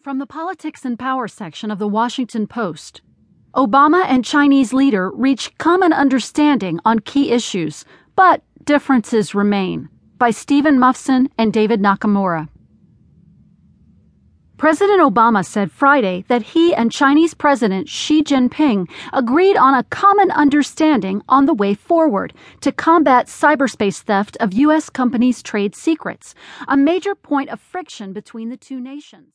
From the Politics and Power section of the Washington Post Obama and Chinese leader reach common understanding on key issues, but differences remain. By Steven Mufson and David Nakamura. President Obama said Friday that he and Chinese President Xi Jinping agreed on a common understanding on the way forward to combat cyberspace theft of U.S. companies' trade secrets, a major point of friction between the two nations.